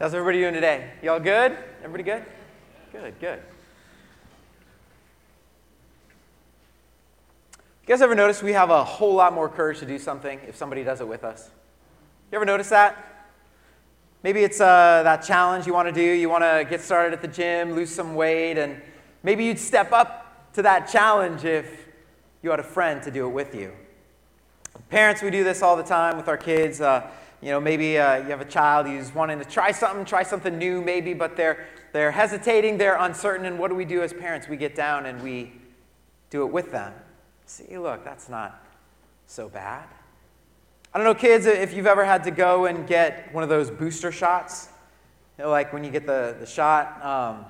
How's everybody doing today? Y'all good? Everybody good? Good, good. You guys ever notice we have a whole lot more courage to do something if somebody does it with us? You ever notice that? Maybe it's uh, that challenge you want to do. You want to get started at the gym, lose some weight, and maybe you'd step up to that challenge if you had a friend to do it with you. Parents, we do this all the time with our kids. Uh, you know, maybe uh, you have a child who's wanting to try something, try something new, maybe, but they're, they're hesitating, they're uncertain. And what do we do as parents? We get down and we do it with them. See, look, that's not so bad. I don't know, kids, if you've ever had to go and get one of those booster shots, you know, like when you get the, the shot. Um,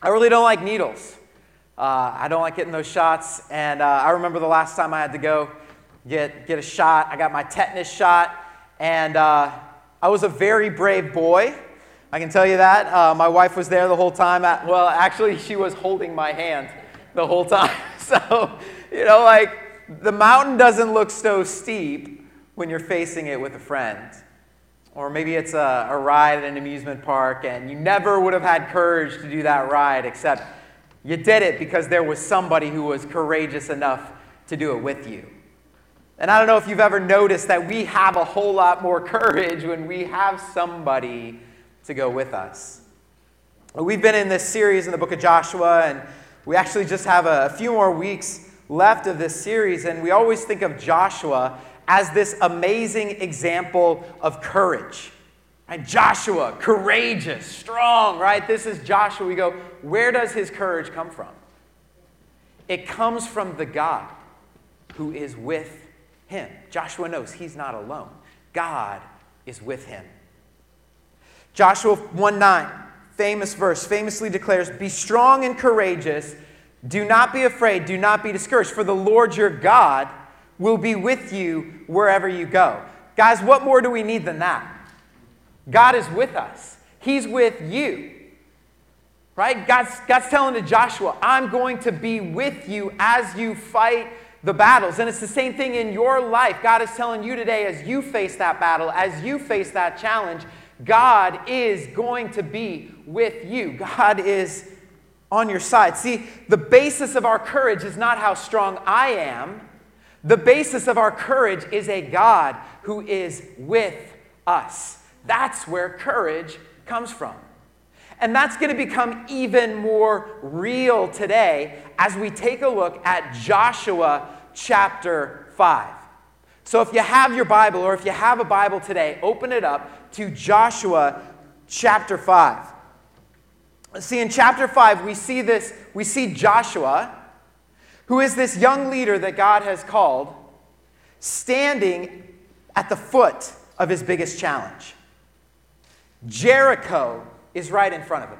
I really don't like needles. Uh, I don't like getting those shots. And uh, I remember the last time I had to go get, get a shot. I got my tetanus shot. And uh, I was a very brave boy. I can tell you that. Uh, my wife was there the whole time. At, well, actually, she was holding my hand the whole time. So, you know, like the mountain doesn't look so steep when you're facing it with a friend. Or maybe it's a, a ride at an amusement park and you never would have had courage to do that ride, except you did it because there was somebody who was courageous enough to do it with you. And I don't know if you've ever noticed that we have a whole lot more courage when we have somebody to go with us. We've been in this series in the book of Joshua, and we actually just have a, few more weeks left of this series, and we always think of Joshua as this amazing example of courage. Right? Joshua, courageous, strong, right? This is Joshua. We go, where does his courage come from? It comes from the God who is with him. Joshua knows he's not alone. God is with him. Joshua 1 9, famous verse, famously declares, Be strong and courageous. Do not be afraid. Do not be discouraged, for the Lord your God will be with you wherever you go. Guys, what more do we need than that? God is with us, He's with you. Right? God's, God's telling to Joshua, I'm going to be with you as you fight the battles. And it's the same thing in your life. God is telling you today, as you face that battle, as you face that challenge, God is going to be with you. God is on your side. See, the basis of our courage is not how strong I am. The basis of our courage is a God who is with us. That's where courage comes from. And that's going to become even more real today as we take a look at Joshua chapter 5. So if you have your Bible or if you have a Bible today, open it up to Joshua chapter 5. See, in chapter 5, we see this, we see Joshua, who is this young leader that God has called, standing at the foot of his biggest challenge. Jericho is right in front of him.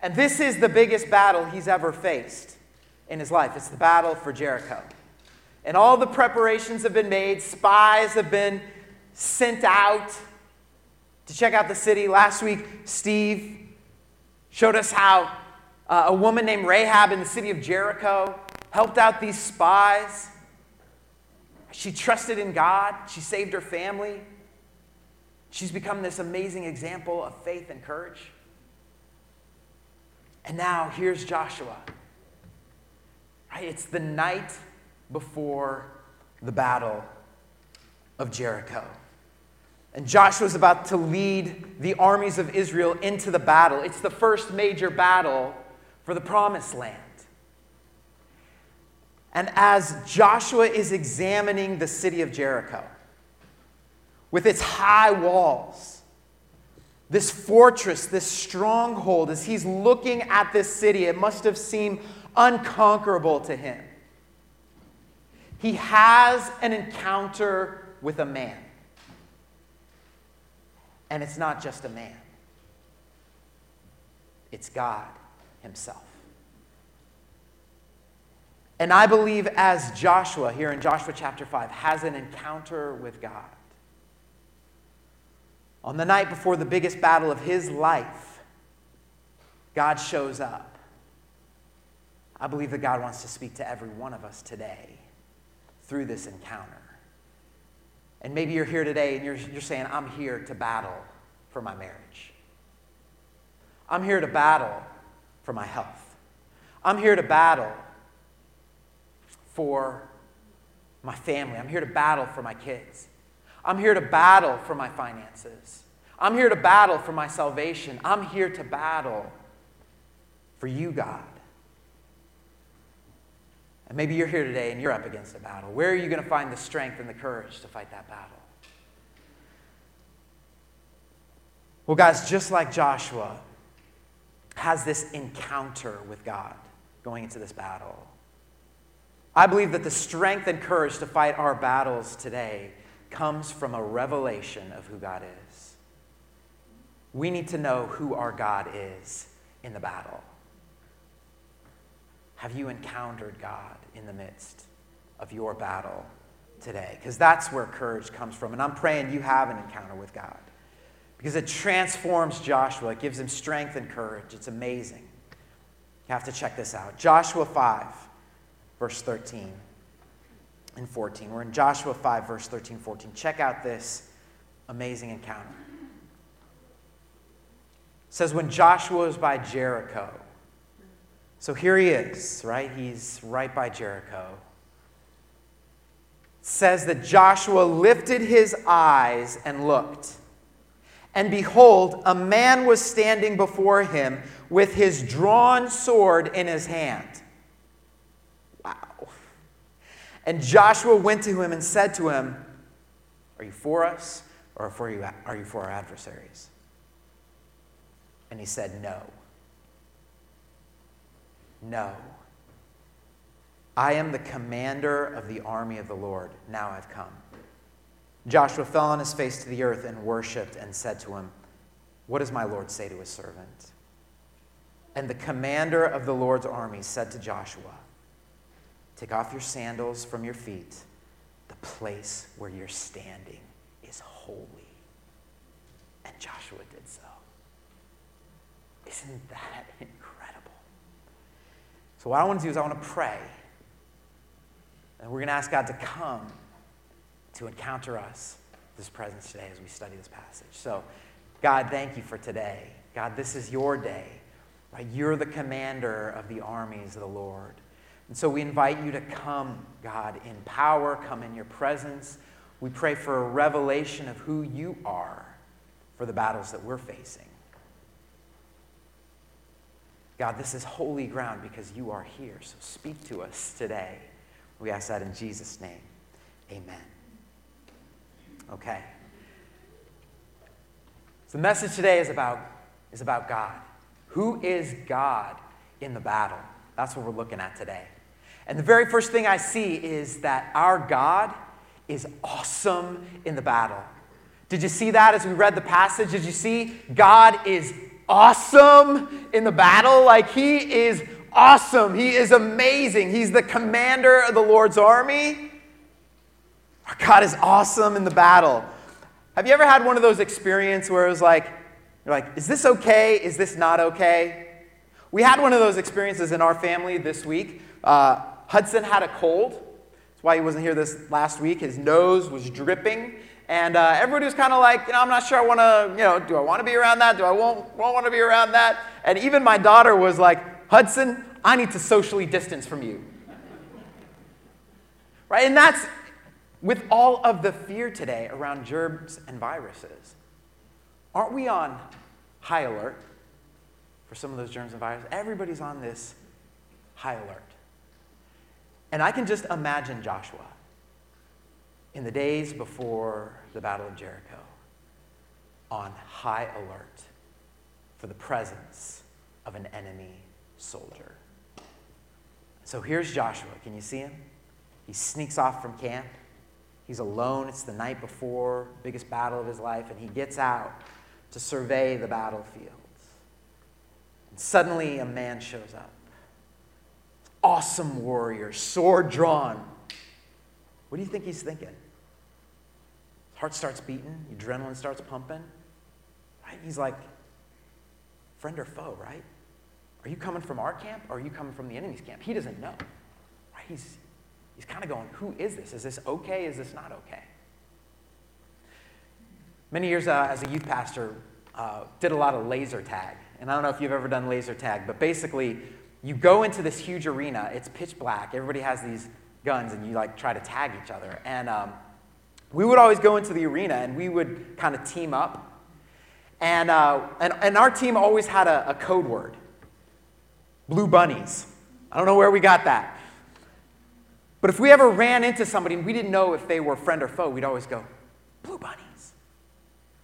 And this is the biggest battle he's ever faced in his life. It's the battle for Jericho. And all the preparations have been made, spies have been sent out to check out the city. Last week, Steve showed us how uh, a woman named Rahab in the city of Jericho helped out these spies. She trusted in God, she saved her family. She's become this amazing example of faith and courage. And now here's Joshua. Right? It's the night before the battle of Jericho. And Joshua's about to lead the armies of Israel into the battle. It's the first major battle for the promised land. And as Joshua is examining the city of Jericho, with its high walls, this fortress, this stronghold, as he's looking at this city, it must have seemed unconquerable to him. He has an encounter with a man. And it's not just a man, it's God Himself. And I believe as Joshua, here in Joshua chapter 5, has an encounter with God, on the night before the biggest battle of his life, God shows up. I believe that God wants to speak to every one of us today through this encounter. And maybe you're here today and you're, you're saying, I'm here to battle for my marriage. I'm here to battle for my health. I'm here to battle for my family. I'm here to battle for my kids. I'm here to battle for my finances. I'm here to battle for my salvation. I'm here to battle for you, God. And maybe you're here today and you're up against a battle. Where are you going to find the strength and the courage to fight that battle? Well, guys, just like Joshua has this encounter with God going into this battle, I believe that the strength and courage to fight our battles today comes from a revelation of who God is. We need to know who our God is in the battle. Have you encountered God in the midst of your battle today? Because that's where courage comes from. And I'm praying you have an encounter with God because it transforms Joshua. It gives him strength and courage. It's amazing. You have to check this out. Joshua 5 verse 13 and 14. We're in Joshua 5, verse 13, 14. Check out this amazing encounter. It says, When Joshua was by Jericho, so here he is, right? He's right by Jericho. It says that Joshua lifted his eyes and looked. And behold, a man was standing before him with his drawn sword in his hand. And Joshua went to him and said to him, Are you for us or for you, are you for our adversaries? And he said, No. No. I am the commander of the army of the Lord. Now I've come. Joshua fell on his face to the earth and worshiped and said to him, What does my Lord say to his servant? And the commander of the Lord's army said to Joshua, Take off your sandals from your feet. The place where you're standing is holy. And Joshua did so. Isn't that incredible? So, what I want to do is I want to pray. And we're going to ask God to come to encounter us, this presence today, as we study this passage. So, God, thank you for today. God, this is your day. Right? You're the commander of the armies of the Lord. And so we invite you to come, God, in power, come in your presence. We pray for a revelation of who you are for the battles that we're facing. God, this is holy ground because you are here. So speak to us today. We ask that in Jesus' name. Amen. Okay. So the message today is about, is about God. Who is God in the battle? That's what we're looking at today. And the very first thing I see is that our God is awesome in the battle. Did you see that as we read the passage? Did you see God is awesome in the battle? Like he is awesome. He is amazing. He's the commander of the Lord's army. Our God is awesome in the battle. Have you ever had one of those experiences where it was like, you're like, is this okay? Is this not okay? We had one of those experiences in our family this week. Uh, Hudson had a cold. That's why he wasn't here this last week. His nose was dripping. And uh, everybody was kind of like, you know, I'm not sure I want to, you know, do I want to be around that? Do I won't, won't want to be around that? And even my daughter was like, Hudson, I need to socially distance from you. Right? And that's with all of the fear today around germs and viruses. Aren't we on high alert for some of those germs and viruses? Everybody's on this high alert. And I can just imagine Joshua in the days before the Battle of Jericho on high alert for the presence of an enemy soldier. So here's Joshua. Can you see him? He sneaks off from camp. He's alone. It's the night before, biggest battle of his life, and he gets out to survey the battlefields. And suddenly a man shows up awesome warrior, sword drawn. What do you think he's thinking? His heart starts beating, adrenaline starts pumping. Right? He's like, friend or foe, right? Are you coming from our camp or are you coming from the enemy's camp? He doesn't know. Right? He's, he's kind of going, who is this? Is this okay? Is this not okay? Many years uh, as a youth pastor, uh, did a lot of laser tag. And I don't know if you've ever done laser tag, but basically, you go into this huge arena. It's pitch black. Everybody has these guns, and you like try to tag each other. And um, we would always go into the arena, and we would kind of team up. And, uh, and, and our team always had a, a code word blue bunnies. I don't know where we got that. But if we ever ran into somebody and we didn't know if they were friend or foe, we'd always go, blue bunnies.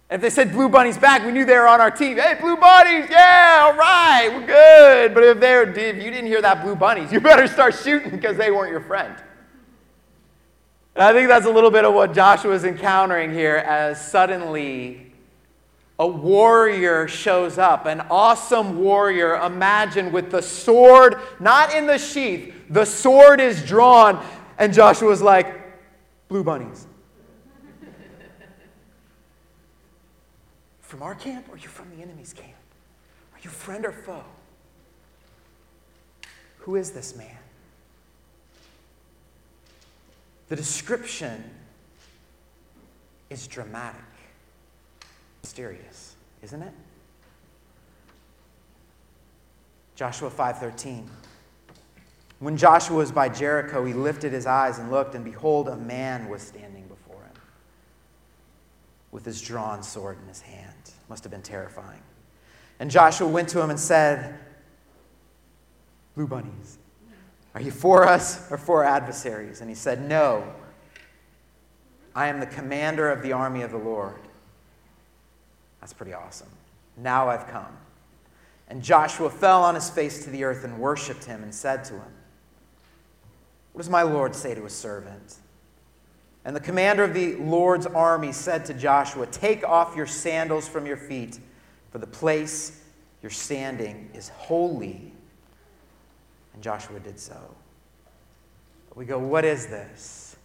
And if they said blue bunnies back, we knew they were on our team. Hey, blue bunnies, yeah, all right, we're good. But if, they're, if you didn't hear that blue bunnies, you better start shooting because they weren't your friend. And I think that's a little bit of what Joshua is encountering here as suddenly a warrior shows up, an awesome warrior. Imagine with the sword not in the sheath, the sword is drawn, and Joshua's like, Blue bunnies. From our camp or are you from the enemy's camp? Are you friend or foe? Who is this man? The description is dramatic, mysterious, isn't it? Joshua 5:13 When Joshua was by Jericho he lifted his eyes and looked and behold a man was standing with his drawn sword in his hand must have been terrifying and Joshua went to him and said blue bunnies are you for us or for our adversaries? And he said, No. I am the commander of the army of the Lord. That's pretty awesome. Now I've come. And Joshua fell on his face to the earth and worshiped him and said to him, What does my Lord say to his servant? And the commander of the Lord's army said to Joshua, Take off your sandals from your feet, for the place you're standing is holy. And Joshua did so. But we go, what is this?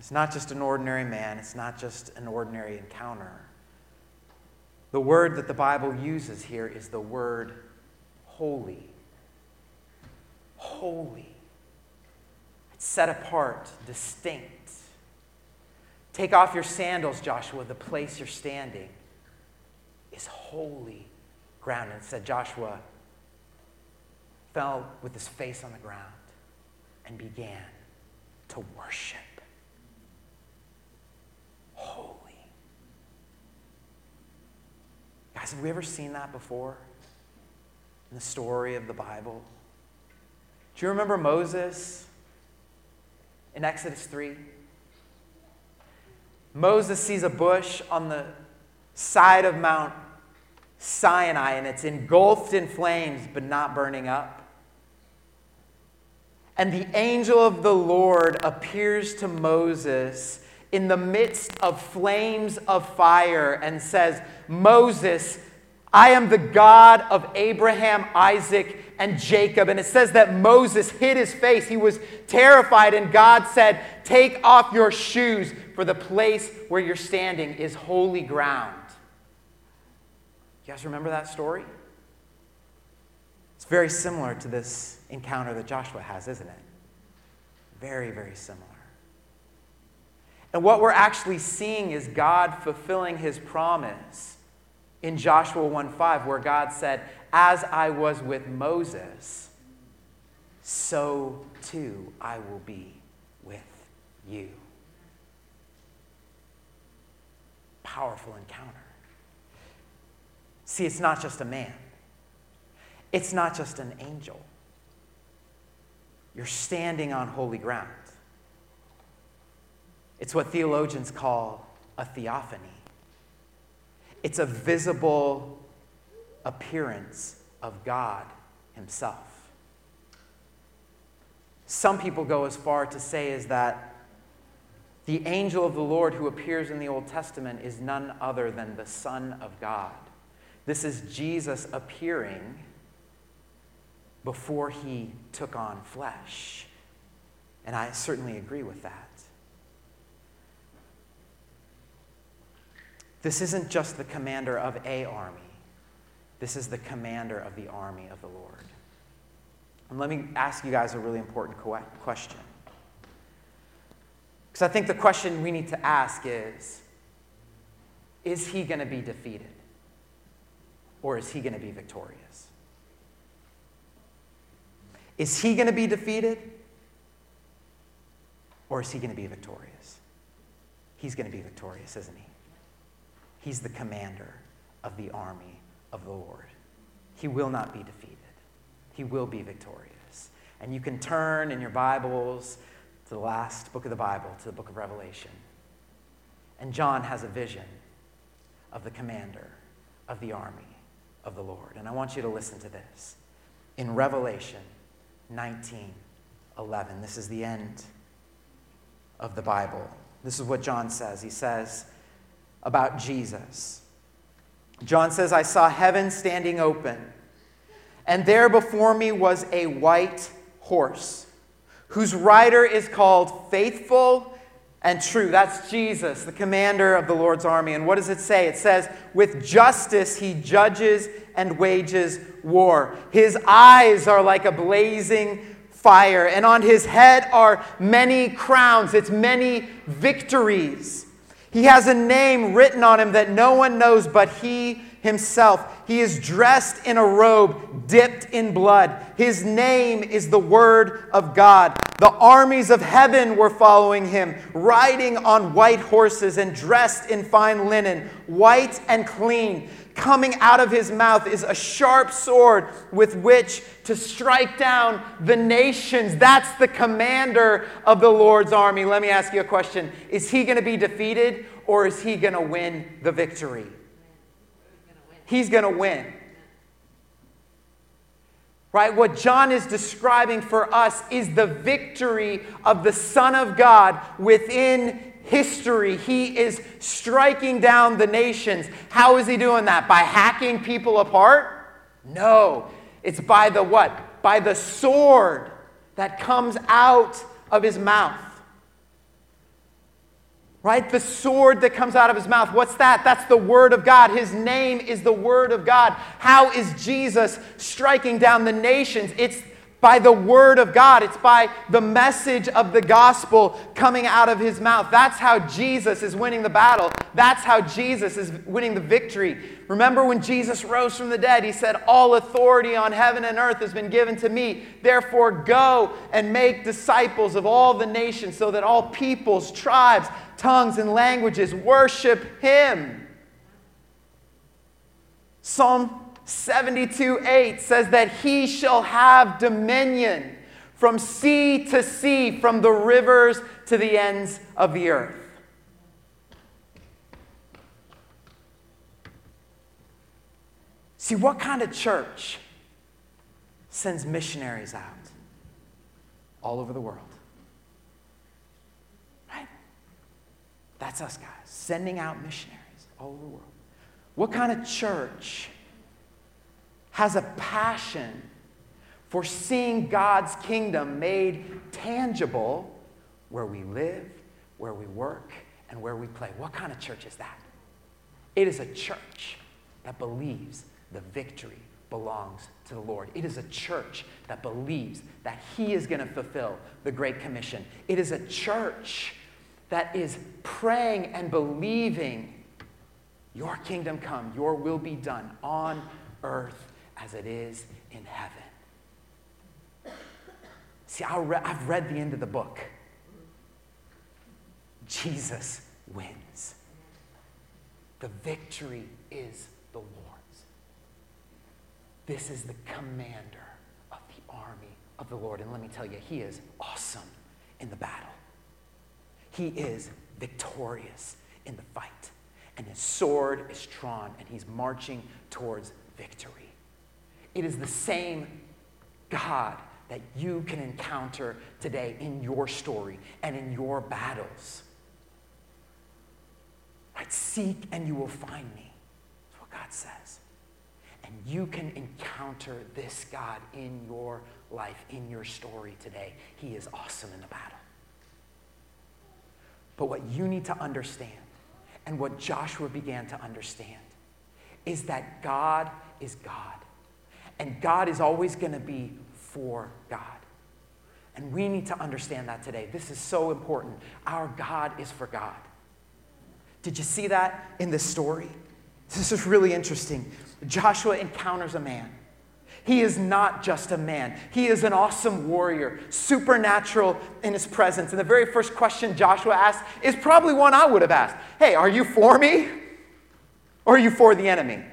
It's not just an ordinary man, it's not just an ordinary encounter. The word that the Bible uses here is the word holy. Holy. It's set apart, distinct. Take off your sandals, Joshua. The place you're standing is holy ground. And said, Joshua, fell with his face on the ground and began to worship. Holy. Guys, have we ever seen that before in the story of the Bible? Do you remember Moses in Exodus 3? Moses sees a bush on the side of Mount Sinai and it's engulfed in flames but not burning up. And the angel of the Lord appears to Moses in the midst of flames of fire and says, Moses, I am the God of Abraham, Isaac, and Jacob. And it says that Moses hid his face. He was terrified, and God said, Take off your shoes, for the place where you're standing is holy ground. You guys remember that story? It's very similar to this encounter that Joshua has, isn't it? Very, very similar. And what we're actually seeing is God fulfilling his promise in Joshua 1:5 where God said, "As I was with Moses, so too I will be with you." Powerful encounter. See, it's not just a man. It's not just an angel. You're standing on holy ground. It's what theologians call a theophany. It's a visible appearance of God Himself. Some people go as far to say as that the angel of the Lord who appears in the Old Testament is none other than the Son of God. This is Jesus appearing before he took on flesh. And I certainly agree with that. This isn't just the commander of a army. This is the commander of the army of the Lord. And let me ask you guys a really important question. Because I think the question we need to ask is Is he going to be defeated? or is he going to be victorious? Is he going to be defeated? Or is he going to be victorious? He's going to be victorious, isn't he? He's the commander of the army of the Lord. He will not be defeated, he will be victorious. And you can turn in your Bibles to the last book of the Bible, to the book of Revelation. And John has a vision of the commander of the army of the Lord. And I want you to listen to this. In Revelation 19 11, this is the end of the Bible. This is what John says. He says about Jesus. John says, I saw heaven standing open, and there before me was a white horse, whose rider is called Faithful and true. That's Jesus, the commander of the Lord's army. And what does it say? It says, With justice he judges and wages war. His eyes are like a blazing fire, and on his head are many crowns. It's many victories. He has a name written on him that no one knows but he himself. He is dressed in a robe dipped in blood. His name is the Word of God. The armies of heaven were following him, riding on white horses and dressed in fine linen, white and clean. Coming out of his mouth is a sharp sword with which to strike down the nations. That's the commander of the Lord's army. Let me ask you a question Is he going to be defeated or is he going to win the victory? He's going to win. Right? What John is describing for us is the victory of the Son of God within history. He is striking down the nations. How is he doing that? By hacking people apart? No. It's by the what? By the sword that comes out of his mouth right? The sword that comes out of his mouth. What's that? That's the Word of God. His name is the Word of God. How is Jesus striking down the nations? It's by the Word of God, it's by the message of the gospel coming out of his mouth. That's how Jesus is winning the battle. That's how Jesus is winning the victory. Remember when Jesus rose from the dead, he said, All authority on heaven and earth has been given to me. Therefore, go and make disciples of all the nations so that all peoples, tribes, tongues, and languages worship him. Psalm 72 8 says that he shall have dominion from sea to sea, from the rivers to the ends of the earth. See, what kind of church sends missionaries out all over the world? That's us guys, sending out missionaries all over the world. What kind of church has a passion for seeing God's kingdom made tangible where we live, where we work, and where we play. What kind of church is that? It is a church that believes the victory belongs to the Lord. It is a church that believes that He is going to fulfill the Great Commission. It is a church that is praying and believing, Your kingdom come, Your will be done on earth as it is in heaven. See, I've read the end of the book. Jesus wins. The victory is the Lord's. This is the commander of the army of the Lord. And let me tell you, he is awesome in the battle. He is victorious in the fight. And his sword is drawn, and he's marching towards victory. It is the same God that you can encounter today in your story and in your battles. Right? Seek and you will find me. That's what God says. And you can encounter this God in your life, in your story today. He is awesome in the battle. But what you need to understand, and what Joshua began to understand, is that God is God. And God is always going to be for God. And we need to understand that today. This is so important. Our God is for God. Did you see that in this story? This is really interesting. Joshua encounters a man. He is not just a man. He is an awesome warrior, supernatural in his presence. And the very first question Joshua asked is probably one I would have asked Hey, are you for me? Or are you for the enemy?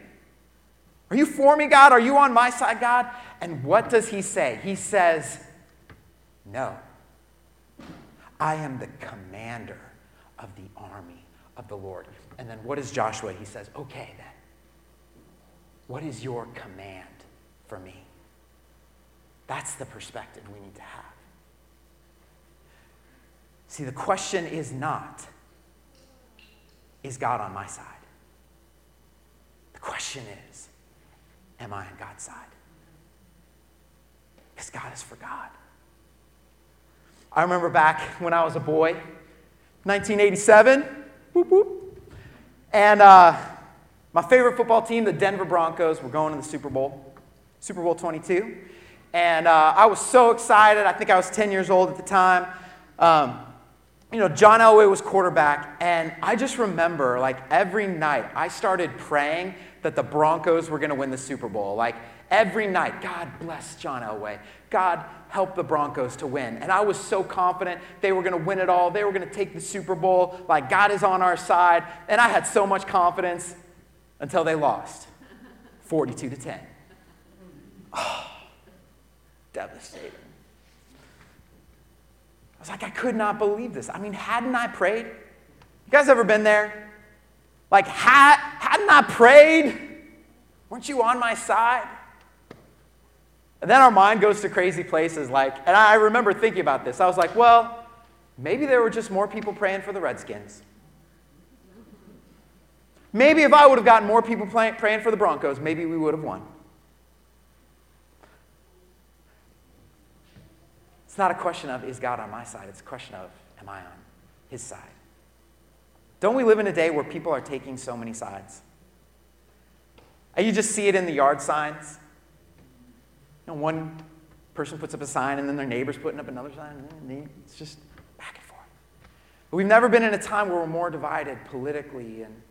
Are you for me, God? Are you on my side, God? And what does he say? He says, No. I am the commander of the army of the Lord. And then what is Joshua? He says, Okay, then. What is your command for me? That's the perspective we need to have. See, the question is not, is God on my side? The question is, am I on God's side? Because God is for God. I remember back when I was a boy, 1987, whoop, whoop, and uh, my favorite football team, the Denver Broncos, were going to the Super Bowl, Super Bowl 22. And uh, I was so excited. I think I was 10 years old at the time. Um, you know, John Elway was quarterback, and I just remember, like, every night I started praying that the Broncos were going to win the Super Bowl. Like, every night, God bless John Elway. God help the Broncos to win. And I was so confident they were going to win it all. They were going to take the Super Bowl. Like, God is on our side. And I had so much confidence until they lost 42 to 10. Oh, devastating. I was like, I could not believe this. I mean, hadn't I prayed? You guys ever been there? Like, had, hadn't I prayed? Weren't you on my side? And then our mind goes to crazy places like, and I remember thinking about this. I was like, well, maybe there were just more people praying for the Redskins. Maybe if I would have gotten more people praying for the Broncos, maybe we would have won. It's not a question of, is God on my side? It's a question of, am I on his side? Don't we live in a day where people are taking so many sides? And you just see it in the yard signs. You know, one person puts up a sign and then their neighbor's putting up another sign, and it's just back and forth. But we've never been in a time where we're more divided politically and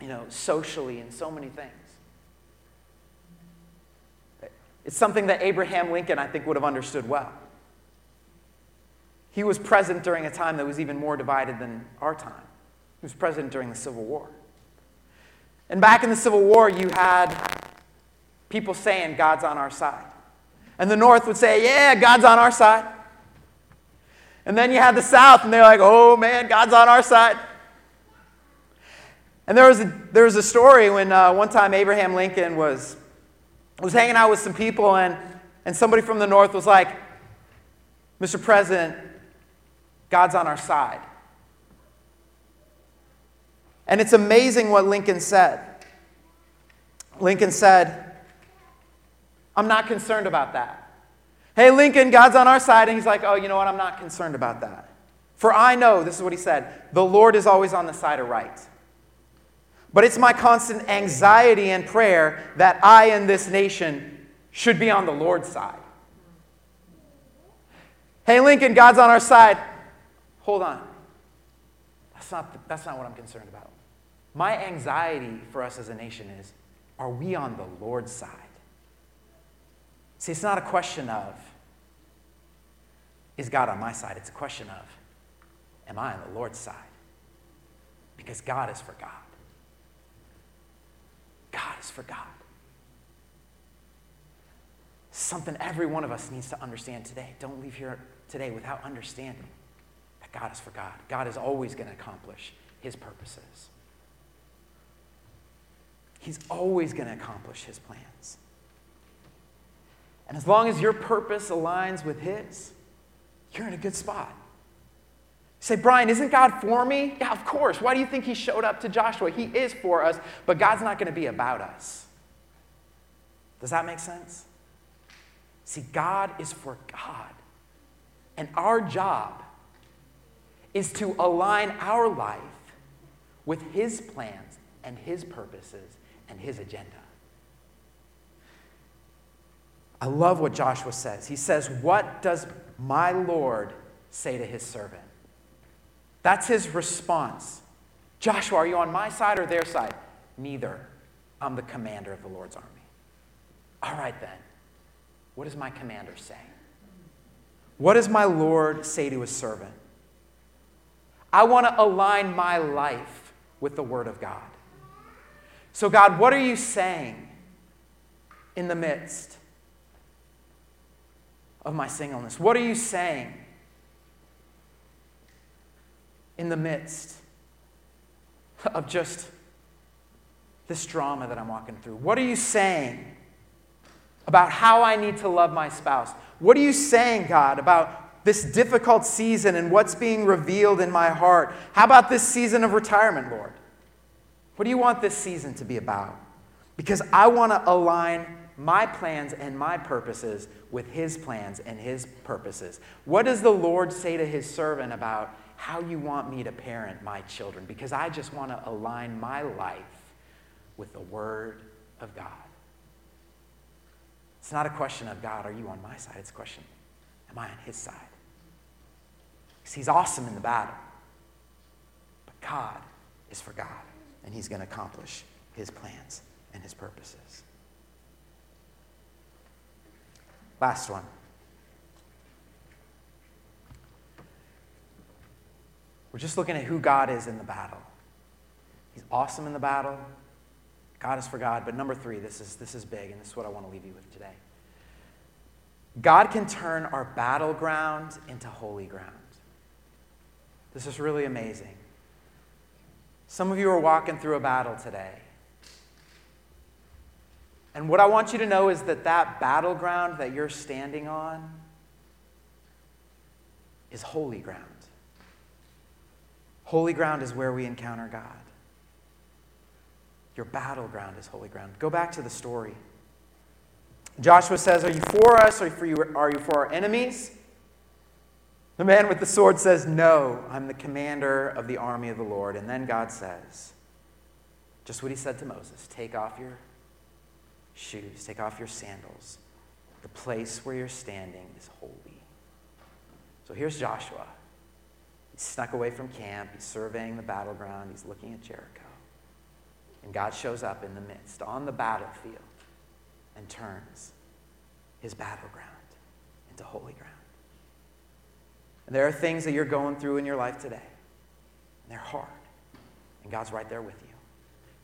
you know, socially and so many things. It's something that Abraham Lincoln, I think, would have understood well. He was present during a time that was even more divided than our time. He was present during the Civil War. And back in the Civil War, you had people saying, God's on our side. And the North would say, Yeah, God's on our side. And then you had the South, and they're like, Oh man, God's on our side. And there was a, there was a story when uh, one time Abraham Lincoln was, was hanging out with some people, and, and somebody from the North was like, Mr. President, God's on our side. And it's amazing what Lincoln said. Lincoln said, I'm not concerned about that. Hey, Lincoln, God's on our side. And he's like, Oh, you know what? I'm not concerned about that. For I know, this is what he said, the Lord is always on the side of right. But it's my constant anxiety and prayer that I and this nation should be on the Lord's side. Hey, Lincoln, God's on our side. Hold on. That's not, that's not what I'm concerned about. My anxiety for us as a nation is are we on the Lord's side? See, it's not a question of is God on my side? It's a question of am I on the Lord's side? Because God is for God. God is for God. Something every one of us needs to understand today. Don't leave here today without understanding that God is for God. God is always going to accomplish his purposes. He's always going to accomplish his plans. And as long as your purpose aligns with his, you're in a good spot. Say, Brian, isn't God for me? Yeah, of course. Why do you think he showed up to Joshua? He is for us, but God's not going to be about us. Does that make sense? See, God is for God. And our job is to align our life with his plans and his purposes and his agenda. I love what Joshua says. He says, What does my Lord say to his servant? That's his response. Joshua, are you on my side or their side? Neither. I'm the commander of the Lord's army. All right, then. What does my commander say? What does my Lord say to his servant? I want to align my life with the Word of God. So, God, what are you saying in the midst of my singleness? What are you saying in the midst of just this drama that I'm walking through? What are you saying about how I need to love my spouse? What are you saying, God, about this difficult season and what's being revealed in my heart? How about this season of retirement, Lord? What do you want this season to be about? Because I want to align my plans and my purposes with his plans and his purposes. What does the Lord say to his servant about how you want me to parent my children? Because I just want to align my life with the Word of God. It's not a question of God, are you on my side? It's a question, am I on his side? Because he's awesome in the battle. But God is for God, and he's going to accomplish his plans and his purposes. Last one. We're just looking at who God is in the battle. He's awesome in the battle. God is for God. But number three, this is, this is big, and this is what I want to leave you with today. God can turn our battleground into holy ground. This is really amazing. Some of you are walking through a battle today. And what I want you to know is that that battleground that you're standing on is holy ground. Holy ground is where we encounter God. Your battleground is holy ground. Go back to the story. Joshua says, Are you for us? or are you for our enemies? The man with the sword says, No, I'm the commander of the army of the Lord. And then God says, just what he said to Moses take off your shoes, take off your sandals. The place where you're standing is holy. So here's Joshua. He's snuck away from camp, he's surveying the battleground, he's looking at Jericho. And God shows up in the midst, on the battlefield, and turns his battleground into holy ground. And there are things that you're going through in your life today, and they're hard. And God's right there with you.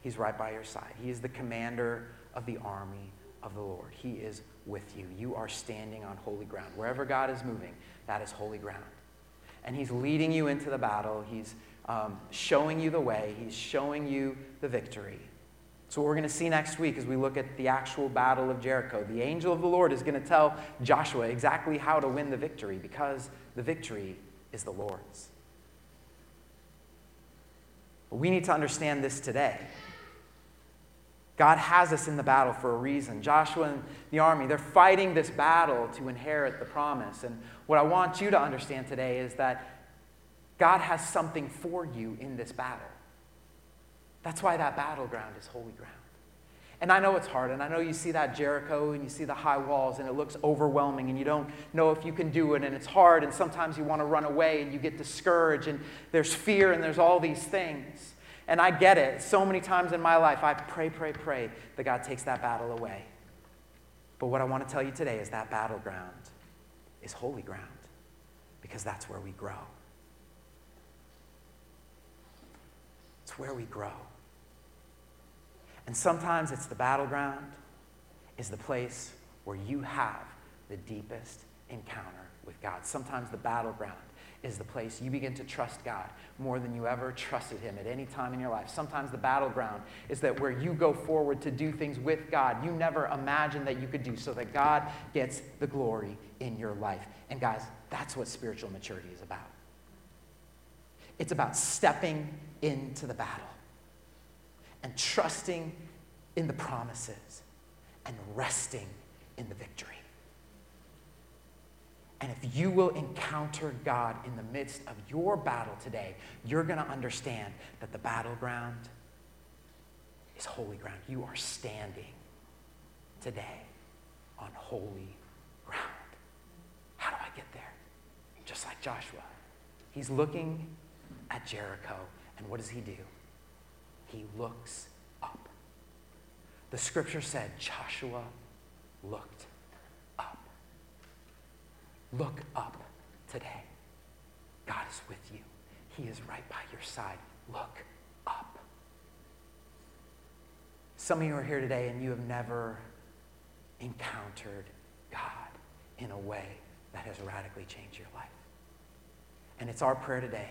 He's right by your side. He is the commander of the army of the Lord. He is with you. You are standing on holy ground. Wherever God is moving, that is holy ground. And He's leading you into the battle. He's um, showing you the way, He's showing you the victory. So, what we're going to see next week as we look at the actual battle of Jericho, the angel of the Lord is going to tell Joshua exactly how to win the victory because the victory is the Lord's. But we need to understand this today. God has us in the battle for a reason. Joshua and the army, they're fighting this battle to inherit the promise. And what I want you to understand today is that God has something for you in this battle. That's why that battleground is holy ground. And I know it's hard, and I know you see that Jericho and you see the high walls, and it looks overwhelming, and you don't know if you can do it, and it's hard, and sometimes you want to run away, and you get discouraged, and there's fear, and there's all these things. And I get it. So many times in my life, I pray, pray, pray that God takes that battle away. But what I want to tell you today is that battleground is holy ground because that's where we grow. It's where we grow. And sometimes it's the battleground, is the place where you have the deepest encounter with God. Sometimes the battleground is the place you begin to trust God more than you ever trusted Him at any time in your life. Sometimes the battleground is that where you go forward to do things with God you never imagined that you could do so that God gets the glory in your life. And guys, that's what spiritual maturity is about. It's about stepping into the battle and trusting in the promises and resting in the victory. And if you will encounter God in the midst of your battle today, you're going to understand that the battleground is holy ground. You are standing today on holy ground. How do I get there? Just like Joshua. He's looking at Jericho, and what does he do? He looks up. The scripture said Joshua looked up. Look up today. God is with you, He is right by your side. Look up. Some of you are here today and you have never encountered God in a way that has radically changed your life. And it's our prayer today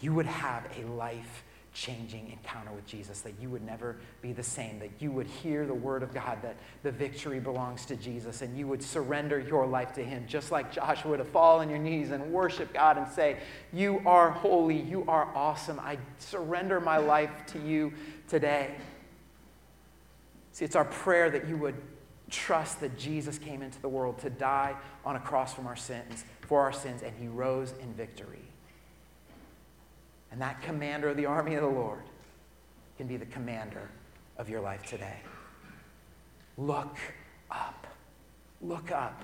you would have a life changing encounter with Jesus, that you would never be the same, that you would hear the word of God, that the victory belongs to Jesus, and you would surrender your life to Him, just like Joshua, to fall on your knees and worship God and say, You are holy, you are awesome. I surrender my life to you today. See, it's our prayer that you would trust that Jesus came into the world to die on a cross from our sins, for our sins, and he rose in victory. And that commander of the army of the Lord can be the commander of your life today. Look up. Look up.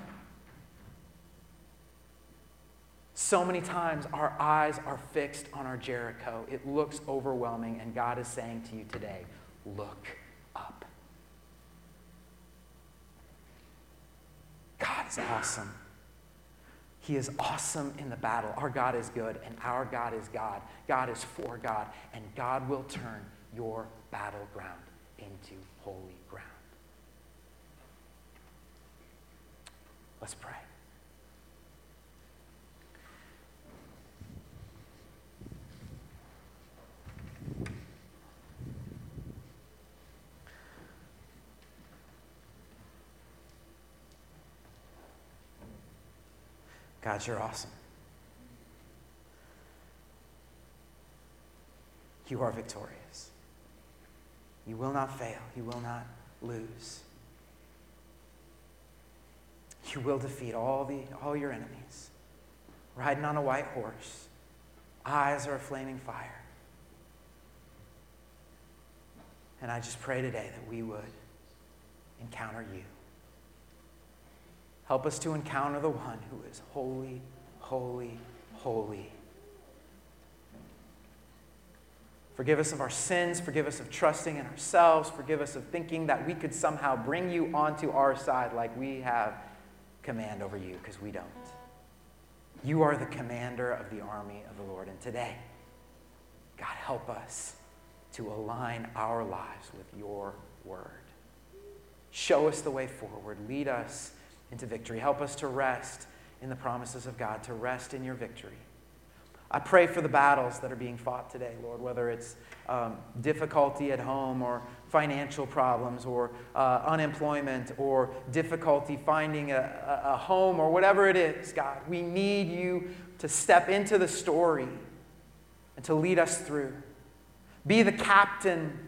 So many times our eyes are fixed on our Jericho. It looks overwhelming, and God is saying to you today, look up. God is awesome. He is awesome in the battle. Our God is good, and our God is God. God is for God, and God will turn your battleground into holy ground. Let's pray. God, you're awesome. You are victorious. You will not fail. You will not lose. You will defeat all, the, all your enemies. Riding on a white horse, eyes are a flaming fire. And I just pray today that we would encounter you. Help us to encounter the one who is holy, holy, holy. Forgive us of our sins. Forgive us of trusting in ourselves. Forgive us of thinking that we could somehow bring you onto our side like we have command over you, because we don't. You are the commander of the army of the Lord. And today, God, help us to align our lives with your word. Show us the way forward. Lead us into victory. Help us to rest in the promises of God, to rest in your victory. I pray for the battles that are being fought today, Lord, whether it's um, difficulty at home or financial problems or uh, unemployment or difficulty finding a, a home or whatever it is, God. We need you to step into the story and to lead us through. Be the captain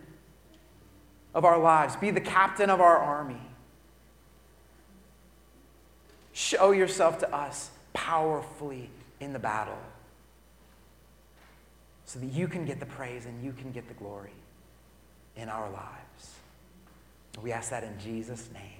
of our lives, be the captain of our army. Show yourself to us powerfully in the battle so that you can get the praise and you can get the glory in our lives. We ask that in Jesus' name.